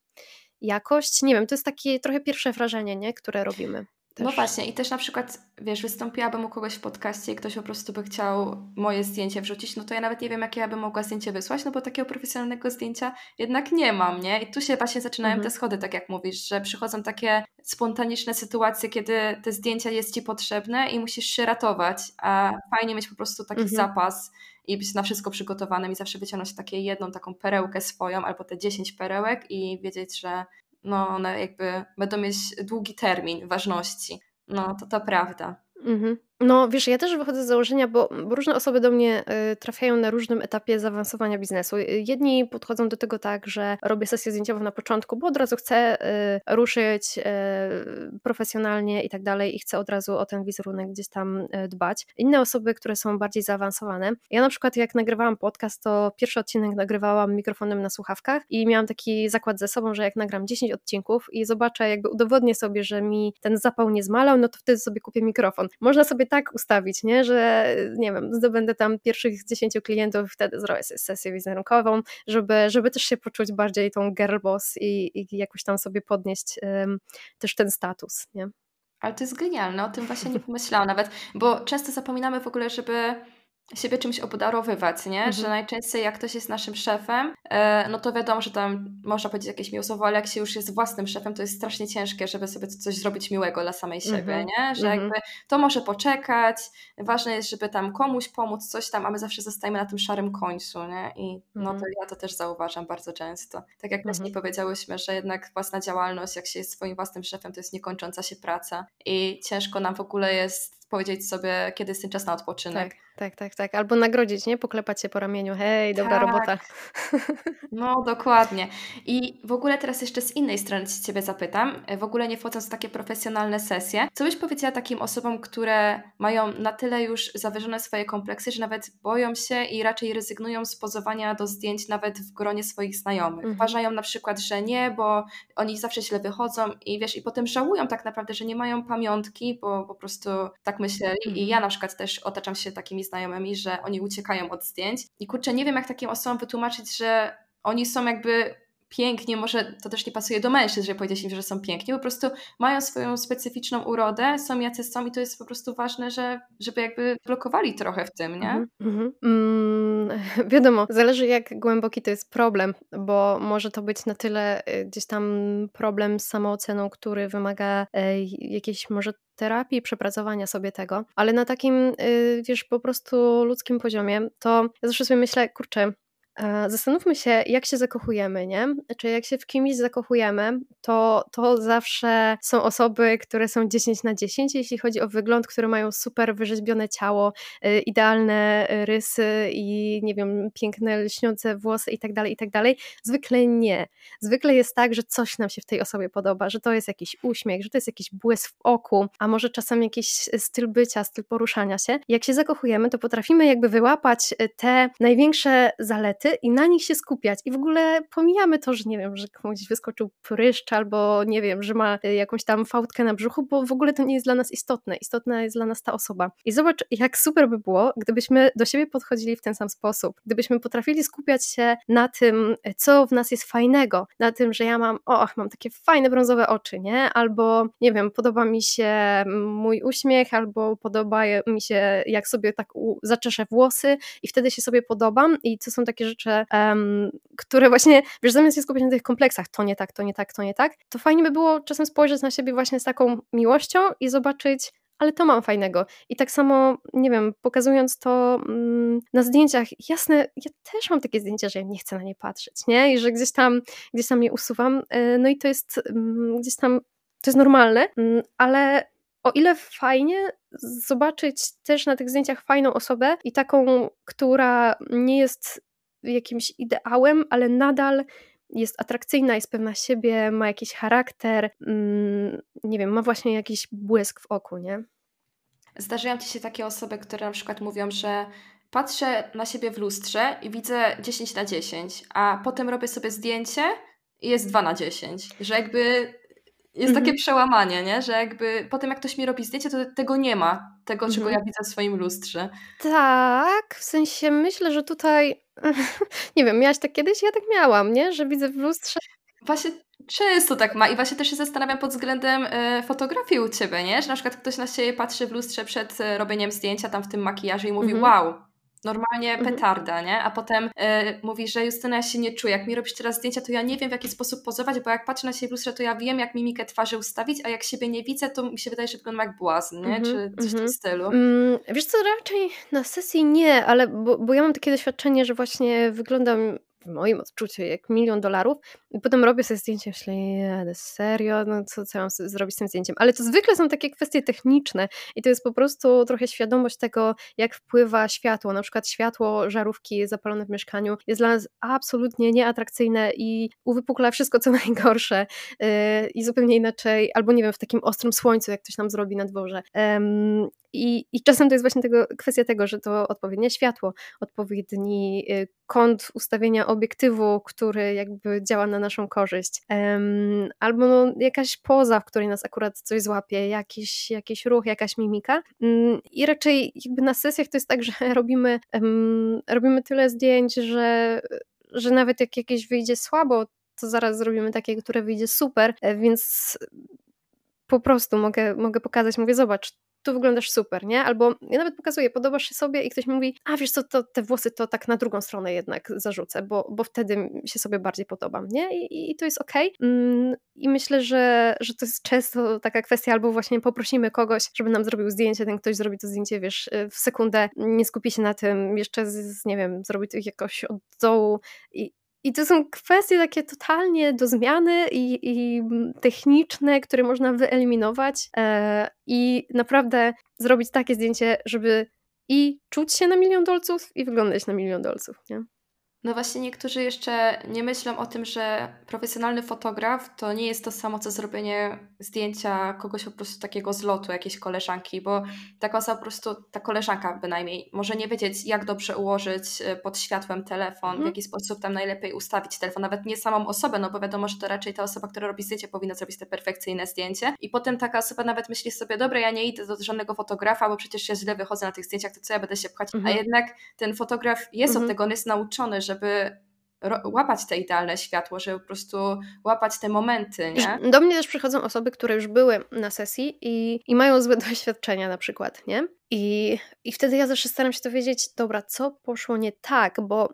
jakość. Nie wiem, to jest takie trochę pierwsze wrażenie, nie? które robimy. Też. No właśnie, i też na przykład, wiesz, wystąpiłabym u kogoś w podcaście i ktoś po prostu by chciał moje zdjęcie wrzucić, no to ja nawet nie wiem, jakie ja bym mogła zdjęcie wysłać, no bo takiego profesjonalnego zdjęcia jednak nie mam, nie? I tu się właśnie zaczynają mhm. te schody, tak jak mówisz, że przychodzą takie spontaniczne sytuacje, kiedy te zdjęcia jest Ci potrzebne i musisz się ratować, a fajnie mieć po prostu taki mhm. zapas i być na wszystko przygotowanym i zawsze wyciągnąć takie jedną taką perełkę swoją albo te 10 perełek i wiedzieć, że no one jakby będą mieć długi termin ważności. No to to prawda. Mhm. No wiesz, ja też wychodzę z założenia, bo, bo różne osoby do mnie y, trafiają na różnym etapie zaawansowania biznesu. Y, jedni podchodzą do tego tak, że robię sesję zdjęciową na początku, bo od razu chcę y, ruszyć profesjonalnie i tak dalej i chcę od razu o ten wizerunek gdzieś tam dbać. Inne osoby, które są bardziej zaawansowane. Ja na przykład jak nagrywałam podcast, to pierwszy odcinek nagrywałam mikrofonem na słuchawkach i miałam taki zakład ze sobą, że jak nagram 10 odcinków i zobaczę, jakby udowodnię sobie, że mi ten zapał nie zmalał, no to wtedy sobie kupię mikrofon. Można sobie tak ustawić, nie? że nie wiem, zdobędę tam pierwszych 10 klientów, wtedy zrobię sesję wizerunkową, żeby, żeby też się poczuć bardziej tą girl boss i, i jakoś tam sobie podnieść um, też ten status, nie? Ale to jest genialne, o tym właśnie nie pomyślałam nawet, bo często zapominamy w ogóle, żeby siebie czymś obdarowywać, nie? Mhm. Że najczęściej jak ktoś jest naszym szefem, e, no to wiadomo, że tam można powiedzieć jakieś miłe słowo, ale jak się już jest własnym szefem, to jest strasznie ciężkie, żeby sobie coś zrobić miłego dla samej siebie, mhm. nie? Że mhm. jakby to może poczekać, ważne jest, żeby tam komuś pomóc, coś tam, a my zawsze zostajemy na tym szarym końcu, nie? I no to mhm. ja to też zauważam bardzo często. Tak jak wcześniej mhm. powiedziałyśmy, że jednak własna działalność, jak się jest swoim własnym szefem, to jest niekończąca się praca i ciężko nam w ogóle jest powiedzieć sobie, kiedy jest ten czas na odpoczynek. Tak. Tak, tak, tak. Albo nagrodzić, nie? Poklepać się po ramieniu. Hej, dobra Tak. robota. No, dokładnie. I w ogóle teraz jeszcze z innej strony się Ciebie zapytam, e, w ogóle nie wchodząc w takie profesjonalne sesje, co byś powiedziała takim osobom, które mają na tyle już zawyżone swoje kompleksy, że nawet boją się i raczej rezygnują z pozowania do zdjęć nawet w gronie swoich znajomych. Mhm. Uważają na przykład, że nie, bo oni zawsze źle wychodzą i wiesz, i potem żałują tak naprawdę, że nie mają pamiątki, bo po prostu tak myśleli. I Mhm. ja na przykład też otaczam się takimi znajomymi, że oni uciekają od zdjęć. I kurczę, nie wiem jak takim osobom wytłumaczyć, że oni są jakby pięknie, może to też nie pasuje do mężczyzn, że powiedzieć im, że są piękni, po prostu mają swoją specyficzną urodę, są jacy są i to jest po prostu ważne, że, żeby jakby blokowali trochę w tym, nie? Mhm, mhm. Mm, wiadomo, zależy jak głęboki to jest problem, bo może to być na tyle y, gdzieś tam problem z samooceną, który wymaga y, jakiejś może terapii, przepracowania sobie tego, ale na takim, y, wiesz, po prostu ludzkim poziomie, to ja zawsze sobie myślę, kurczę, E, zastanówmy się, jak się zakochujemy, nie? Czy jak się w kimś zakochujemy, to, to zawsze są osoby, które są 10 na 10, jeśli chodzi o wygląd, które mają super wyrzeźbione ciało, y, idealne rysy i nie wiem, piękne, lśniące włosy i tak dalej, i tak. Zwykle nie. Zwykle jest tak, że coś nam się w tej osobie podoba, że to jest jakiś uśmiech, że to jest jakiś błysk w oku, a może czasem jakiś styl bycia, styl poruszania się. Jak się zakochujemy, to potrafimy jakby wyłapać y, te największe zalety, i na nich się skupiać. I w ogóle pomijamy to, że nie wiem, że komuś wyskoczył pryszcz albo nie wiem, że ma y, jakąś tam fałdkę na brzuchu, bo w ogóle to nie jest dla nas istotne. Istotna jest dla nas ta osoba. I zobacz, jak super by było, gdybyśmy do siebie podchodzili w ten sam sposób. Gdybyśmy potrafili skupiać się na tym, co w nas jest fajnego, na tym, że ja mam, och, mam takie fajne brązowe oczy, nie? Albo, nie wiem, podoba mi się mój uśmiech, albo podoba mi się, jak sobie tak zaczeszę włosy i wtedy się sobie podobam i to są takie rzeczy, um, które właśnie, wiesz, zamiast się skupiać na tych kompleksach, to nie tak, to nie tak, to nie tak, to fajnie by było czasem spojrzeć na siebie właśnie z taką miłością i zobaczyć, ale to mam fajnego. I tak samo, nie wiem, pokazując to mm, na zdjęciach, jasne, ja też mam takie zdjęcia, że ja nie chcę na nie patrzeć, nie? I że gdzieś tam, gdzieś tam je usuwam, y, no i to jest mm, gdzieś tam, to jest normalne, mm, ale o ile fajnie zobaczyć też na tych zdjęciach fajną osobę i taką, która nie jest jakimś ideałem, ale nadal jest atrakcyjna, jest pewna siebie, ma jakiś charakter, mm, nie wiem, ma właśnie jakiś błysk w oku, nie? Zdarzają ci się takie osoby, które na przykład mówią, że patrzę na siebie w lustrze i widzę 10 na 10, a potem robię sobie zdjęcie i jest 2 na 10. Że jakby jest mhm. takie przełamanie, nie? że jakby potem jak ktoś mi robi zdjęcie, to tego nie ma, tego czego mhm. ja widzę w swoim lustrze. Tak, w sensie myślę, że tutaj nie wiem, miałaś tak kiedyś? Ja tak miałam, nie? Że widzę w lustrze. Właśnie często tak ma i właśnie też się zastanawiam pod względem y, fotografii u Ciebie, nie? Że na przykład ktoś na siebie patrzy w lustrze przed y, robieniem zdjęcia tam w tym makijażu i mówi mhm. wow, normalnie mhm. petarda, nie? A potem y, mówi, że Justyna, ja się nie czuję. Jak mi robisz teraz zdjęcia, to ja nie wiem, w jaki sposób pozować, bo jak patrzę na siebie w lustrze, to ja wiem, jak mimikę twarzy ustawić, a jak siebie nie widzę, to mi się wydaje, że wyglądam jak błazn, nie? Mhm. Czy coś w tym mhm. stylu. Mm, wiesz co, raczej na sesji nie, ale bo, bo ja mam takie doświadczenie, że właśnie wyglądam w moim odczuciu jak milion dolarów i potem robię sobie zdjęcie myślę, nie, serio, no co, co mam zrobić z tym zdjęciem? Ale to zwykle są takie kwestie techniczne i to jest po prostu trochę świadomość tego, jak wpływa światło, na przykład światło żarówki zapalone w mieszkaniu jest dla nas absolutnie nieatrakcyjne i uwypukla wszystko co najgorsze yy, i zupełnie inaczej, albo nie wiem, w takim ostrym słońcu, jak ktoś nam zrobi na dworze. Yy, i, I czasem to jest właśnie tego, kwestia tego, że to odpowiednie światło, odpowiedni y, kąt ustawienia obiektywu, który jakby działa na naszą korzyść, albo no jakaś poza, w której nas akurat coś złapie, jakiś, jakiś ruch, jakaś mimika. Um, I raczej jakby na sesjach to jest tak, że robimy, robimy tyle zdjęć, że, że nawet jak jakieś wyjdzie słabo, to zaraz zrobimy takie, które wyjdzie super, e, więc po prostu mogę, mogę pokazać, mówię, zobacz, tu wyglądasz super, nie? Albo ja nawet pokazuję, podobasz się sobie i ktoś mi mówi, a wiesz co, to te włosy to tak na drugą stronę jednak zarzucę, bo, bo wtedy się sobie bardziej podobam, nie? I, i to jest okej. Okay. Mm, I myślę, że, że to jest często taka kwestia, albo właśnie poprosimy kogoś, żeby nam zrobił zdjęcie, ten ktoś zrobi to zdjęcie, wiesz, w sekundę, nie skupi się na tym, jeszcze, z, nie wiem, zrobi to jakoś od dołu i, i to są kwestie takie totalnie do zmiany i, i techniczne, które można wyeliminować e, i naprawdę zrobić takie zdjęcie, żeby i czuć się na milion dolców i wyglądać na milion dolców, nie? No właśnie niektórzy jeszcze nie myślą o tym, że profesjonalny fotograf to nie jest to samo, co zrobienie zdjęcia kogoś po prostu takiego z lotu, jakiejś koleżanki, bo taka osoba po prostu, ta koleżanka bynajmniej, może nie wiedzieć, jak dobrze ułożyć e, pod światłem telefon, mm. w mhm. jaki sposób tam najlepiej ustawić telefon, nawet nie samą osobę, no bo wiadomo, że to raczej ta osoba, która robi zdjęcie, powinna zrobić te perfekcyjne zdjęcie i potem taka osoba nawet myśli sobie, dobra, ja nie idę do żadnego fotografa, bo przecież ja źle wychodzę na tych zdjęciach, to co ja będę się pchać, mm -hmm. a mhm. jednak ten fotograf jest mm -hmm. od mhm. tego, on jest nauczony, że żeby łapać te idealne światło, żeby po prostu łapać te momenty, nie? Do mnie też przychodzą osoby, które już były na sesji i, i mają złe doświadczenia na przykład, nie? I, I wtedy ja zawsze staram się dowiedzieć, dobra, co poszło nie tak, bo,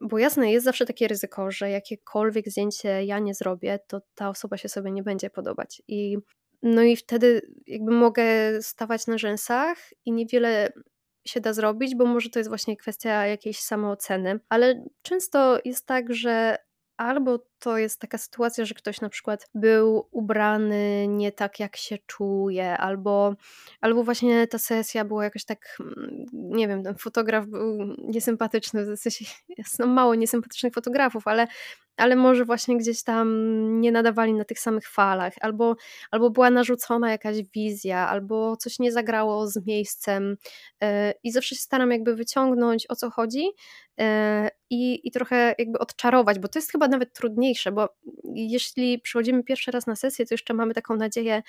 bo jasne, jest zawsze takie ryzyko, że jakiekolwiek zdjęcie ja nie zrobię, to ta osoba się sobie nie będzie podobać. I no i wtedy jakby mogę stawać na rzęsach i niewiele się da zrobić, bo może to jest właśnie kwestia jakiejś samooceny, ale często jest tak, że albo to jest taka sytuacja, że ktoś na przykład był ubrany nie tak, jak się czuje, albo, albo właśnie ta sesja była jakoś tak, mm, nie wiem, ten fotograf był niesympatyczny, w sensie jest no mało niesympatycznych fotografów, ale, ale może właśnie gdzieś tam nie nadawali na tych samych falach, albo, albo była narzucona jakaś wizja, albo coś nie zagrało z miejscem. E, i zawsze się staram jakby wyciągnąć o co chodzi e, i, i trochę jakby odczarować, bo to jest chyba nawet trudniejsze trudniejsze, bo jeśli przychodzimy pierwszy raz na sesję, to jeszcze mamy taką nadzieję,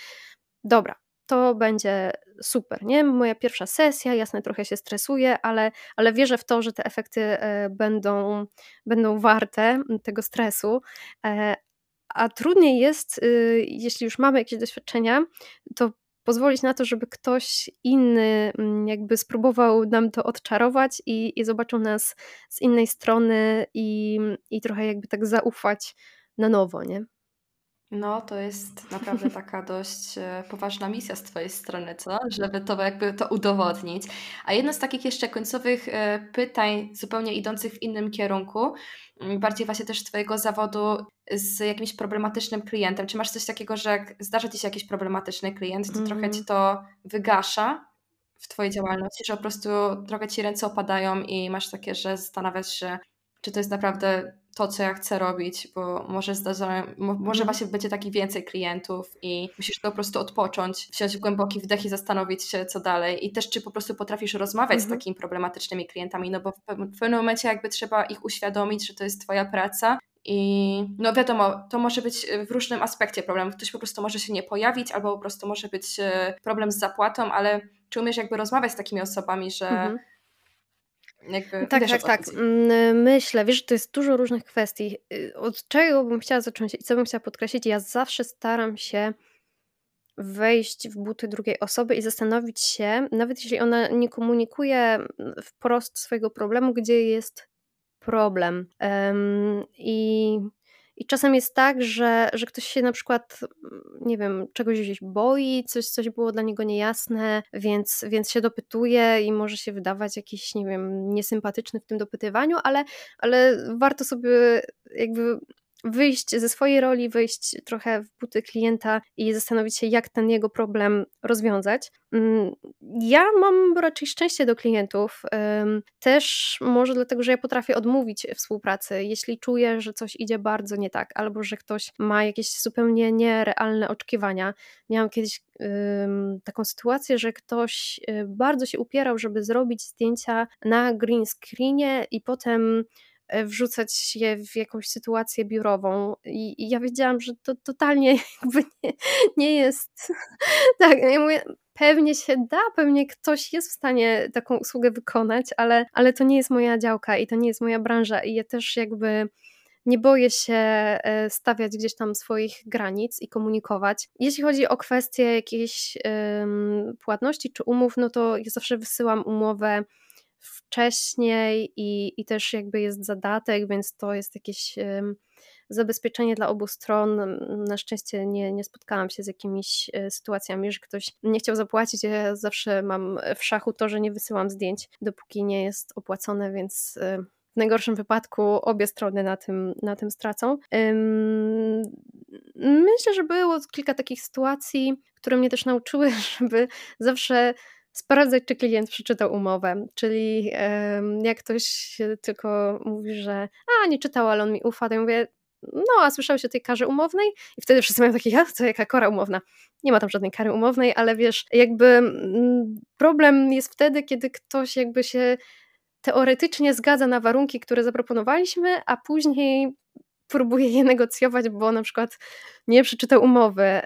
dobra, to będzie super, nie? Moja pierwsza sesja, jasne, trochę się stresuję, ale, ale wierzę w to, że te efekty e, będą, będą warte tego stresu. E, a trudniej jest, y, jeśli już mamy jakieś doświadczenia, to pozwolić na to, żeby ktoś inny mm, jakby spróbował nam to odczarować i, i zobaczył nas z innej strony i, i trochę jakby tak zaufać na nowo, nie? No, to jest naprawdę taka dość e, poważna misja z Twojej strony, co? Żeby to jakby to udowodnić. A jedno z takich jeszcze końcowych e, pytań, zupełnie idących w innym kierunku, mm, bardziej właśnie też Twojego zawodu z jakimś problematycznym klientem. Czy masz coś takiego, że jak zdarza Ci się jakiś problematyczny klient, to mm. trochę Ci to wygasza w Twojej działalności, że po prostu trochę Ci ręce opadają i masz takie, że zastanawiasz się, czy to jest naprawdę to, co ja chcę robić, bo może zdarza, może mhm. właśnie będzie takich więcej klientów i musisz po prostu odpocząć, wziąć głęboki wdech i zastanowić się, co dalej. I też, czy po prostu potrafisz rozmawiać mhm. z takimi problematycznymi klientami, no bo w pewnym momencie jakby trzeba ich uświadomić, że to jest twoja praca i no wiadomo, to może być w różnym aspekcie problem. Ktoś po prostu może się nie pojawić, albo po prostu może być e, problem z zapłatą, ale czy umiesz jakby rozmawiać z takimi osobami, że mhm jakby tak, tak, tak. Mm, myślę, wiesz, to jest dużo różnych kwestii. Y, od czego bym chciała zacząć i co bym chciała podkreślić? Ja zawsze staram się wejść w buty drugiej osoby i zastanowić się, nawet jeśli ona nie komunikuje wprost swojego problemu, gdzie jest problem. Um, I i czasem jest tak, że, że ktoś się na przykład, nie wiem, czegoś gdzieś boi, coś, coś było dla niego niejasne, więc, więc się dopytuje i może się wydawać jakiś, nie wiem, niesympatyczny w tym dopytywaniu, ale, ale warto sobie jakby wyjść ze swojej roli, wyjść trochę w buty klienta i zastanowić się, jak ten jego problem rozwiązać. Mm, ja mam raczej szczęście do klientów, też może dlatego, że ja potrafię odmówić współpracy, jeśli czuję, że coś idzie bardzo nie tak, albo że ktoś ma jakieś zupełnie nierealne oczekiwania. Miałam kiedyś taką sytuację, że ktoś y, bardzo się upierał, żeby zrobić zdjęcia na green screenie i potem E, wrzucać je w jakąś sytuację biurową. I, i ja wiedziałam, że to totalnie jakby nie, nie jest. tak, ja mówię, pewnie się da, pewnie ktoś jest w stanie taką usługę wykonać, ale, ale to nie jest moja działka i to nie jest moja branża. I ja też jakby nie boję się e, stawiać gdzieś tam swoich granic i komunikować. Jeśli chodzi o kwestie jakiejś płatności czy umów, no to ja zawsze wysyłam umowę wcześniej i, i też jakby jest zadatek, więc to jest jakieś zabezpieczenie dla obu stron. Na szczęście nie, nie spotkałam się z jakimiś e, sytuacjami, że ktoś nie chciał zapłacić. Ja zawsze mam w szachu to, że nie wysyłam zdjęć, dopóki nie jest opłacone, więc e, w najgorszym wypadku obie strony na tym, na tym stracą. Myślę, że było kilka takich sytuacji, które mnie też nauczyły, żeby zawsze sprawdzać, czy klient przeczytał umowę. Czyli jak ktoś tylko mówi, że a, nie czytał, ale on mi ufa, to ja mówię, no, a słyszałeś o tej karze umownej? I wtedy wszyscy mają takie, ja, co, jaka kara umowna? Nie ma tam żadnej kary umownej, ale wiesz, jakby problem jest wtedy, kiedy ktoś jakby się teoretycznie zgadza na warunki, które zaproponowaliśmy, a później próbuje je negocjować, bo na przykład nie przeczytał umowy.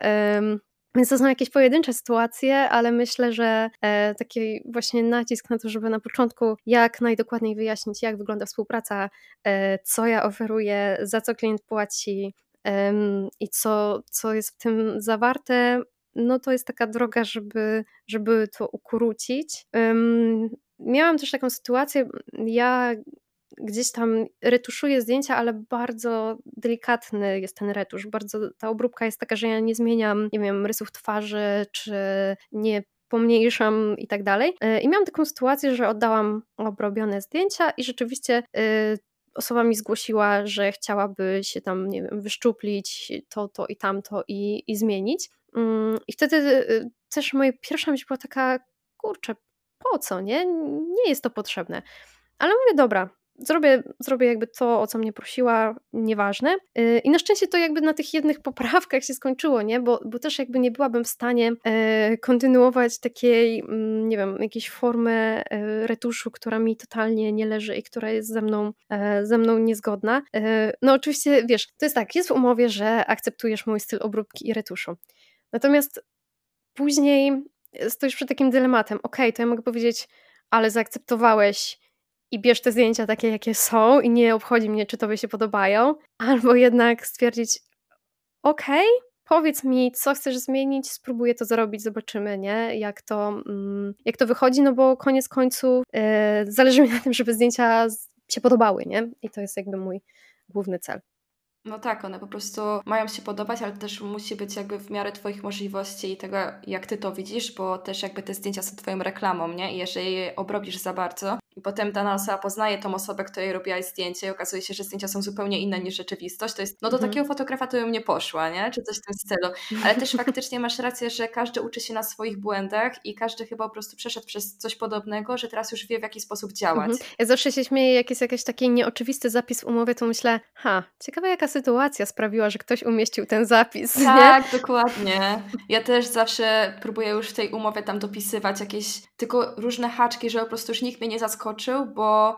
Więc to są jakieś pojedyncze sytuacje, ale myślę, że e, taki właśnie nacisk na to, żeby na początku jak najdokładniej wyjaśnić, jak wygląda współpraca, e, co ja oferuję, za co klient płaci i co, co jest w tym zawarte, no to jest taka droga, żeby, żeby to ukrócić. Miałam też taką sytuację, ja gdzieś tam retuszuję zdjęcia, ale bardzo delikatny jest ten retusz. Bardzo ta obróbka jest taka, że ja nie zmieniam, nie wiem, rysów twarzy, czy nie pomniejszam i tak dalej. E, I miałam taką sytuację, że oddałam obrobione zdjęcia i rzeczywiście e, osoba mi zgłosiła, że chciałaby się tam, nie wiem, wyszczuplić to, to i tamto i, i zmienić. Mm, I wtedy e, też moja pierwsza myśl była taka, kurczę, po co, nie? Nie jest to potrzebne. Ale mówię, dobra, zrobię, zrobię jakby to, o co mnie prosiła, nieważne. Y, I na szczęście to jakby na tych jednych poprawkach się skończyło, nie? Bo, bo też jakby nie byłabym w stanie e, kontynuować takiej, mm, nie wiem, jakiejś formy e, retuszu, która mi totalnie nie leży i która jest ze mną, e, ze mną niezgodna. No oczywiście, wiesz, to jest tak, jest w umowie, że akceptujesz mój styl obróbki i retuszu. Natomiast później stoisz przed takim dylematem, ok, to ja mogę powiedzieć, ale zaakceptowałeś i bierz te zdjęcia takie, jakie są i nie obchodzi mnie, czy tobie się podobają, albo jednak stwierdzić, okej, okay, powiedz mi, co chcesz zmienić, spróbuję to zrobić, zobaczymy, nie? Jak to, mm, jak to wychodzi, no bo koniec końców yy, zależy mi na tym, żeby zdjęcia się podobały, nie? I to jest jakby mój główny cel. No tak, one po prostu mają się podobać, ale też musi być jakby w miarę Twoich możliwości i tego, jak Ty to widzisz, bo też jakby te zdjęcia są Twoją reklamą, nie? I jeżeli je obrobisz za bardzo, i potem dana osoba poznaje tą osobę, której robiłaś zdjęcie i okazuje się, że zdjęcia są zupełnie inne niż rzeczywistość, to jest, no do mhm. takiego fotografa to bym nie poszła, nie? Czy coś w tym stylu. Ale też faktycznie masz rację, że każdy uczy się na swoich błędach i każdy chyba po prostu przeszedł przez coś podobnego, że teraz już wie, w jaki sposób działać. Mhm. Ja zawsze się śmieję, jak jest jakiś taki nieoczywisty zapis w umowie, to myślę, ha, ciekawa jaka sytuacja sprawiła, że ktoś umieścił ten zapis. Tak, nie? dokładnie. Ja też zawsze próbuję już w tej umowie tam dopisywać jakieś tylko różne haczki, że po prostu już nikt mnie nie zaskoczy zaskoczył, bo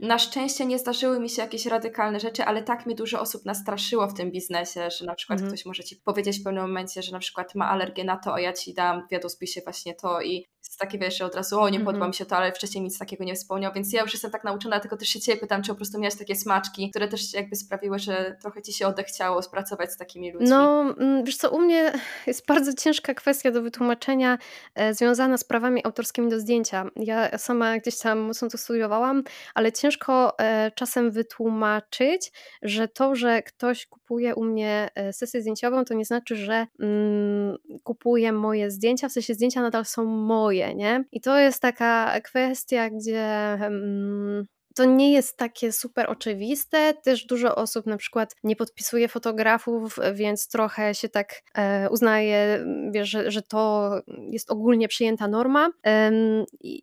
na szczęście nie zdarzyły mi się jakieś radykalne rzeczy, ale tak mnie dużo osób nastraszyło w tym biznesie, że na przykład mhm. ktoś może ci powiedzieć w pewnym momencie, że na przykład ma alergię na to, a ja ci dam w jadłospisie właśnie to i jest takie wiesz, że od razu o nie podoba mm -hmm. mi się to, ale wcześniej nic takiego nie wspomniał, więc ja już jestem tak nauczona, tylko też się Ciebie pytam, czy po prostu miałaś takie smaczki, które też jakby sprawiły, że trochę Ci się odechciało spracować z takimi ludźmi. No, mm, wiesz co, u mnie jest bardzo ciężka kwestia do wytłumaczenia e, związana z prawami autorskimi do zdjęcia. Ja sama gdzieś tam mocno to studiowałam, ale ciężko e, czasem wytłumaczyć, że to, że ktoś kupuje u mnie e, sesję zdjęciową, to nie znaczy, że mm, kupuje moje zdjęcia, w sensie zdjęcia nadal są moje, nie? I to jest taka kwestia, gdzie hmm, to nie jest takie super oczywiste. Też dużo osób na przykład nie podpisuje fotografów, więc trochę się tak e, uznaje, wiesz, że, że to jest ogólnie przyjęta norma. E,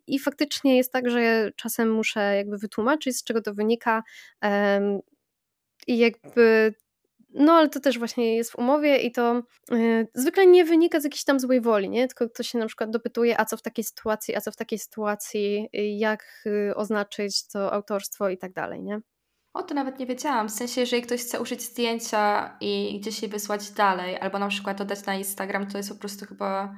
I faktycznie jest tak, że czasem muszę jakby wytłumaczyć, z czego to wynika. E, i jakby no, ale to też właśnie jest w umowie i to yy, zwykle nie wynika z jakiejś tam złej woli, nie? Tylko ktoś się na przykład dopytuje, a co w takiej sytuacji, a co w takiej sytuacji, jak yy, oznaczyć to autorstwo i tak dalej, nie? O, to nawet nie wiedziałam. W sensie, jeżeli ktoś chce użyć zdjęcia i gdzieś je wysłać dalej, albo na przykład oddać na Instagram, to jest po prostu chyba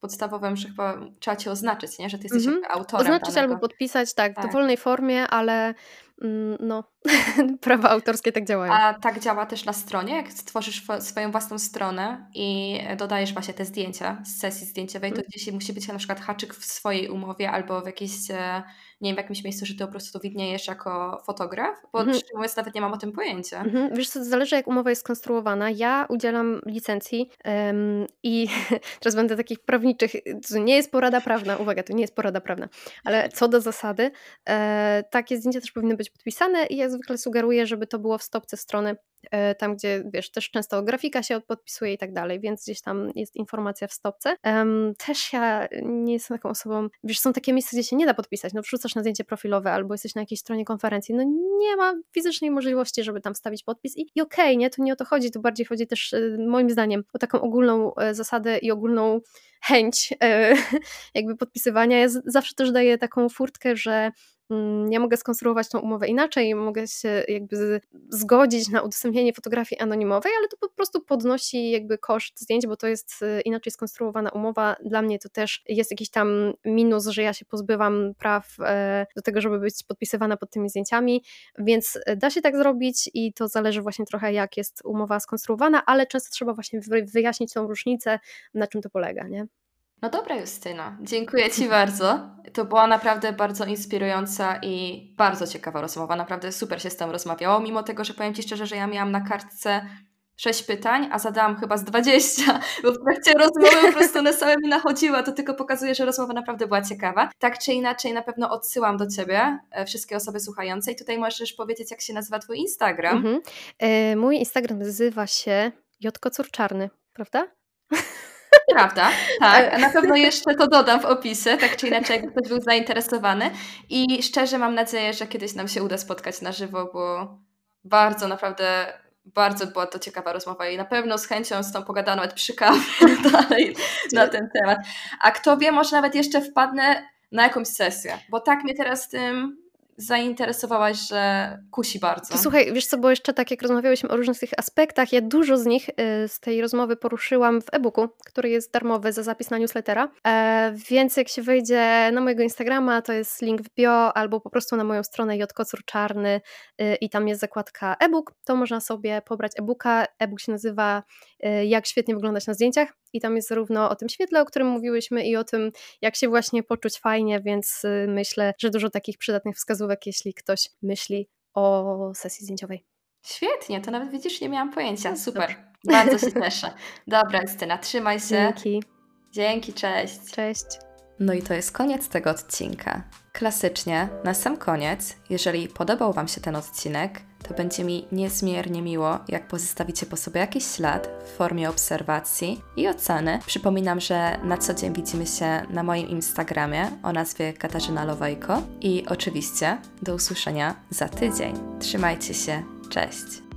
podstawowym, że chyba trzeba cię oznaczyć, nie? że ty jesteś mm -hmm. autorem. Oznaczyć danego. albo podpisać, tak, tak, w dowolnej formie, ale mm, no, prawa autorskie tak działają. A tak działa też na stronie, jak stworzysz swoją własną stronę i dodajesz właśnie te zdjęcia z sesji zdjęciowej, to mm. gdzieś musi być na przykład haczyk w swojej umowie albo w jakiejś e, nie wiem, w jakimś miejscu, że ty po prostu to widniejesz jako fotograf, bo mhm. szczerze mówiąc nawet nie mam o tym pojęcia. Mhm. Wiesz co, zależy jak umowa jest skonstruowana. Ja udzielam licencji um, i teraz będę takich prawniczych, to nie jest porada prawna, uwaga, to nie jest porada prawna, ale co do zasady, e, takie zdjęcia też powinny być podpisane i ja zwykle sugeruję, żeby to było w stopce strony E, tam gdzie wiesz, też często grafika się podpisuje i tak dalej, więc gdzieś tam jest informacja w stopce. Też ja nie jestem taką osobą, wiesz, są takie miejsca, gdzie się nie da podpisać, no wrzucasz na zdjęcie profilowe albo jesteś na jakiejś stronie konferencji, no nie ma fizycznej możliwości, żeby tam wstawić podpis i, i okej, okay, nie, to nie o to chodzi, to bardziej chodzi też e, moim zdaniem o taką ogólną e, zasadę i ogólną chęć jakby podpisywania. Ja zawsze też daję taką furtkę, że ja mogę skonstruować tą umowę inaczej, mogę się jakby zgodzić na udostępnienie fotografii anonimowej, ale to po prostu podnosi jakby koszt zdjęć, bo to jest y, inaczej skonstruowana umowa. Dla mnie to też jest jakiś tam minus, że ja się pozbywam praw e, do tego, żeby być podpisywana pod tymi zdjęciami, więc e, da się tak zrobić i to zależy właśnie trochę jak jest umowa skonstruowana, ale często trzeba właśnie wyjaśnić tą różnicę, na czym to polega, nie? No dobra, Justyna, dziękuję Ci bardzo. To była naprawdę bardzo inspirująca i bardzo ciekawa rozmowa. Naprawdę super się z tą rozmawiało, mimo tego, że powiem Ci szczerze, że ja miałam na kartce sześć pytań, a zadałam chyba z 20, bo w trakcie rozmowy po prostu one same mi nachodziła. To tylko pokazuje, że rozmowa naprawdę była ciekawa. Tak czy inaczej, na pewno odsyłam do Ciebie e, wszystkie osoby słuchające i tutaj możesz powiedzieć, jak się nazywa Twój Instagram. Mhm. E, mój Instagram nazywa się Jotko Czarny, prawda? Prawda, tak. A na pewno jeszcze to dodam w opisie, tak czy inaczej, jakby ktoś był zainteresowany. I szczerze mam nadzieję, że kiedyś nam się uda spotkać na żywo, bo bardzo naprawdę bardzo była to ciekawa rozmowa i na pewno z chęcią z tą pogadano nawet przy kawie dalej na ten temat. A kto wie, może nawet jeszcze wpadnę na jakąś sesję, bo tak mnie teraz tym zainteresowałaś, że kusi bardzo. To słuchaj, wiesz co, bo jeszcze tak jak rozmawiałyśmy o różnych tych aspektach, ja dużo z nich y, z tej rozmowy poruszyłam w e-booku, który jest darmowy za zapis na newslettera, e, więc jak się wejdzie na mojego Instagrama, to jest link w bio, albo po prostu na moją stronę Jotkocur Czarny y, i tam jest zakładka e-book, to można sobie pobrać e-booka, e-book się nazywa y, Jak świetnie wyglądać na zdjęciach i tam jest zarówno o tym świetle, o którym mówiłyśmy i o tym, jak się właśnie poczuć fajnie, więc myślę, że dużo takich przydatnych wskazówek jeśli ktoś myśli o sesji zdjęciowej. Świetnie, to nawet widzisz, nie miałam pojęcia. Super, Dobrze. bardzo się cieszę. Dobra, Justyna, trzymaj się. Dzięki. Dzięki, cześć. Cześć. No i to jest koniec tego odcinka. Klasycznie, na sam koniec, jeżeli podobał Wam się ten odcinek, to będzie mi niezmiernie miło, jak pozostawicie po sobie jakiś ślad w formie obserwacji i oceny. Przypominam, że na co dzień widzimy się na moim Instagramie o nazwie Katarzyna Lowejko i oczywiście do usłyszenia za tydzień. Trzymajcie się, cześć!